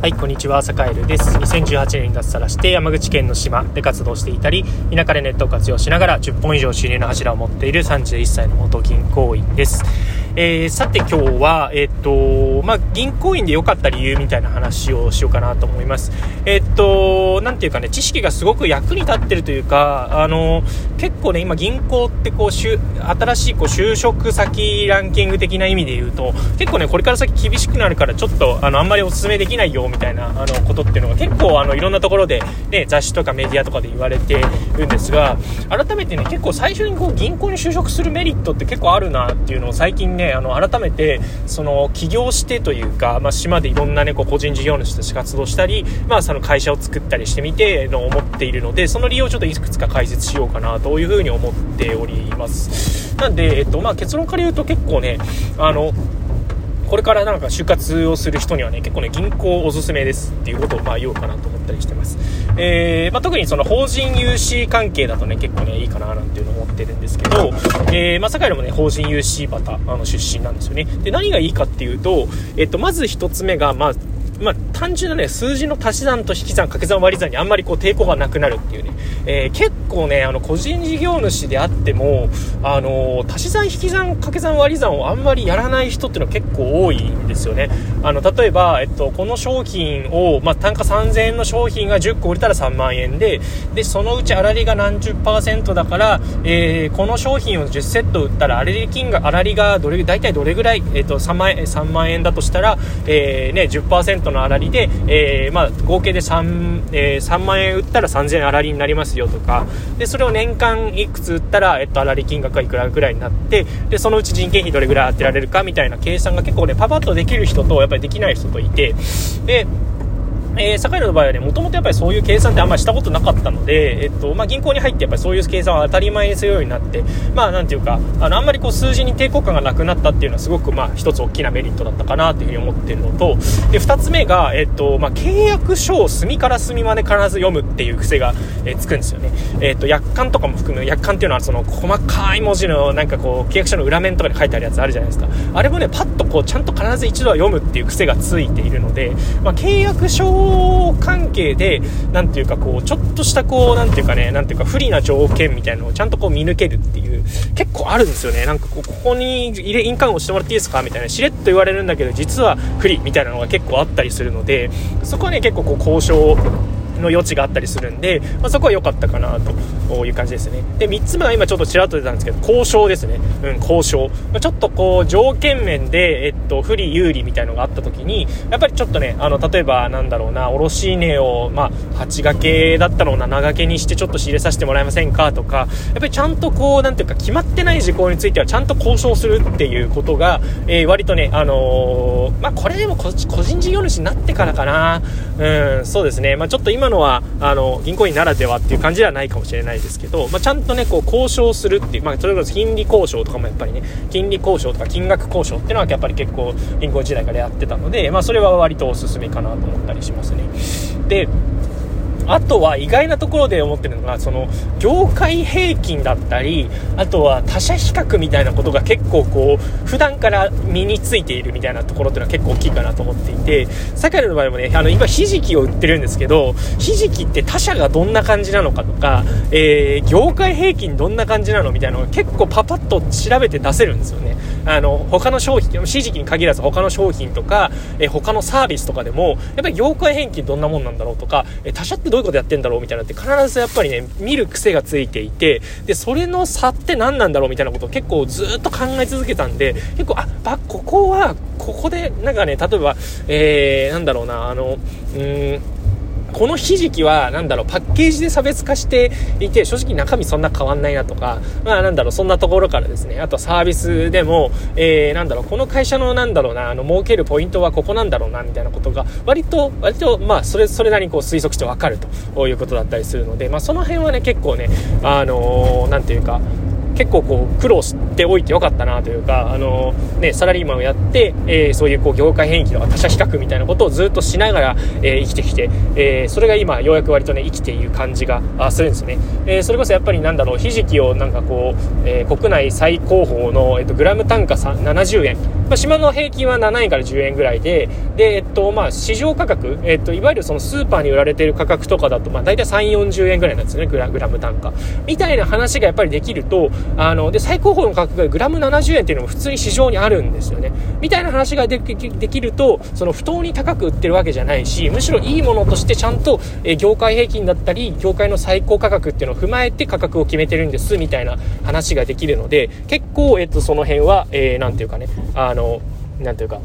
はい、こんにちは、サカエルです。2018年に脱サラして山口県の島で活動していたり、田舎でネットを活用しながら10本以上収入の柱を持っている31歳の元銀行員です。えー、さて今日は、えっ、と、まあ、銀行員で良かった理由みたいな話をしようかなと思います。えっ、と、なんていうかね、知識がすごく役に立ってるというか、あの、結構ね、今銀行ってこう、しゅ新しいこう就職先ランキング的な意味で言うと、結構ね、これから先厳しくなるから、ちょっと、あの、あんまりお勧めできないよ、みたいな、あの、ことっていうのが結構、あの、いろんなところで、ね、雑誌とかメディアとかで言われてるんですが、改めてね、結構最初にこう、銀行に就職するメリットって結構あるなっていうのを最近ね、あの、改めて、その、起業してというか、まあ、島でいろんなね、こう、個人事業主として活動したり、まあ、その会社を作ったりしてみて、の思っているので、その理由をちょっといくつか解説しようかな、というふうに思っております。なんで、えっと、まあ、結論から言うと結構ね、あの、これからなんか就活をする人にはね、結構ね、銀行おすすめですっていうことをまあ言おうかなと思ったりしてます。えー、まあ、特にその法人融資関係だとね、結構ね、いいかななんていうのを思ってるんですけど、えー、まあ、坂井もね、法人融資バタ、あの、出身なんですよね。で、何がいいかっていうと、えっと、まず一つ目が、まあ、まあ、単純なね、数字の足し算と引き算、掛け算割り算にあんまりこう抵抗がなくなるっていうね、えー、結構ね、あの、個人事業主であっても、あのー、足し算引き算掛け算割り算をあんまりやらない人っていうのは結構多いんですよね。あの、例えば、えっと、この商品を、まあ、単価3000円の商品が10個売れたら3万円で、で、そのうち粗利が何十パーセントだから、えー、この商品を10セット売ったら、粗利金が、粗利がどれ、大体どれぐらい、えっと、3万円、3万円だとしたら、えー、ね、10%の粗利で、えー、まあ、合計で 3,、えー、3万円売ったら3000円粗利になりますよとか、で、それを年間いくつ売ったら、えっと、粗利金額がいくらぐらいになって、で、そのうち人件費どれぐらい当てられるかみたいな計算が結構ね、パパッとできる人と、やっぱりできない人といて、で、えー、堺の場合はね、もともとやっぱりそういう計算ってあんまりしたことなかったので、えっと、まあ、銀行に入ってやっぱりそういう計算は当たり前にするようになって、まあ、なんていうか、あの、あんまりこう数字に抵抗感がなくなったっていうのはすごく、まあ、一つ大きなメリットだったかなというふうに思ってるのと、で、二つ目が、えっと、まあ、契約書を隅から隅まで必ず読むっていう癖が、えー、つくんですよね。えっと、約款とかも含む、約款っていうのはその細かい文字のなんかこう、契約書の裏面とかに書いてあるやつあるじゃないですか。あれもね、パッとこう、ちゃんと必ず一度は読むっていう癖がついているので、まあ、契約書関係で、なんていうかこう、ちょっとしたこう、なんていうかね、なんていうか不利な条件みたいなのをちゃんとこう見抜けるっていう、結構あるんですよね。なんかこう、ここに入れ、印鑑をしてもらっていいですか？みたいな、しれっと言われるんだけど、実は不利みたいなのが結構あったりするので、そこはね、結構こう、交渉、の余地があったりするんで、まあ、そこは良かったかなという感じですね。で、3つ目は今ちょっとちらっと出たんですけど、交渉ですね。うん、交渉。まあ、ちょっとこう、条件面で、えっと、不利有利みたいのがあった時に、やっぱりちょっとね、あの、例えばなんだろうな、卸値を、まあ、8掛けだったのを7掛けにしてちょっと仕入れさせてもらえませんかとか、やっぱりちゃんとこう、なんていうか、決まってない事項についてはちゃんと交渉するっていうことが、えー、割とね、あのー、まあ、これでも個人事業主になってからかな。うん、そうですね。まあ、ちょっと今のは、あの、銀行員ならではっていう感じではないかもしれないですけど、まあ、ちゃんとね、こう、交渉するっていう、まあ、それこそ金利交渉とかもやっぱりね、金利交渉とか金額交渉っていうのはやっぱり結構銀行時代からやってたので、まあ、それは割とおすすめかなと思ったりしますね。で、あとは意外なところで思ってるのが、その、業界平均だったり、あとは他社比較みたいなことが結構こう、普段から身についているみたいなところっていうのは結構大きいかなと思っていて、サカの場合もね、あの、今、ひじきを売ってるんですけど、ひじきって他社がどんな感じなのかとか、えー、業界平均どんな感じなのみたいなのが結構パパッと調べて出せるんですよね。あの、他の商品、ひじきに限らず他の商品とか、えー、他のサービスとかでも、やっぱり業界平均どんなもんなんだろうとか、えー、他社ってどういうことやってんだろうみたいなって必ずやっぱりね、見る癖がついていて、で、それの差って何なんだろうみたいなことを結構ずっと考え続けたんで、結構、あ、ば、ここは、ここで、なんかね、例えば、えー、なんだろうな、あの、うーん、このひじきは、なんだろう、パッケージで差別化していて、正直中身そんな変わんないなとか、まあなんだろう、そんなところからですね、あとサービスでも、えー、なんだろう、この会社のなんだろうな、あの、儲けるポイントはここなんだろうな、みたいなことが、割と、割と、まあ、それ、それなりにこう推測してわかるということだったりするので、まあその辺はね、結構ね、あのー、なんていうか、結構こう苦労しておいてよかったなというか、あのね、サラリーマンをやって、えー、そういうこう業界変異とか他者比較みたいなことをずっとしながら、えー、生きてきて、えー、それが今ようやく割とね生きている感じがするんですね、えそれこそやっぱりなんだろうひじきをなんかこう、え国内最高峰の、えっと、グラム単価70円、まあ、島の平均は7円から10円ぐらいでで、えっとまあ、市場価格、えっと、いわゆるそのスーパーに売られている価格とかだと、まあ、大体3 4 0円ぐらいなんですよねグラグラム単価。みたいな話がやっぱりできるとあので最高峰の価格がグラム70円っていうのも普通に市場にあるんですよね。みたいな話ができるとその不当に高く売ってるわけじゃないしむしろいいものとしてちゃんと、え業界平均だったり業界の最高価格っていうのを踏まえて価格を決めてるんですみたいな話ができるので結構、えっと、その辺は、えー、て言うかねあのなんていうか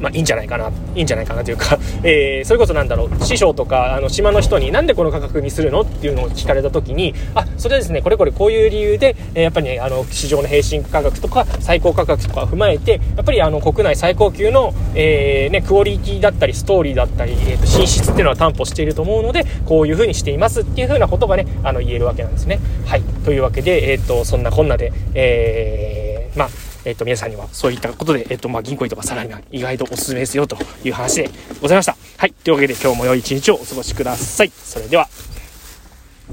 まあ、いいんじゃないかな、いいんじゃないかなというか、えー、それこそなんだろう、師匠とか、あの、島の人になんでこの価格にするのっていうのを聞かれた時に、あ、それはですね、これこれこういう理由で、えー、やっぱりね、あの、市場の平均価格とか、最高価格とか踏まえて、やっぱりあの、国内最高級の、えー、ね、クオリティだったり、ストーリーだったり、えー、と、品質っていうのは担保していると思うので、こういう風にしていますっていう風なことがね、あの、言えるわけなんですね。はい。というわけで、えっ、と、そんなこんなで、え、まあ、えっ、と、皆さんにはそういったことで、えっ、と、まあ、銀行員とかさらに意外とおすすめですよという話でございました。はい。というわけで今日も良い一日をお過ごしください。それでは。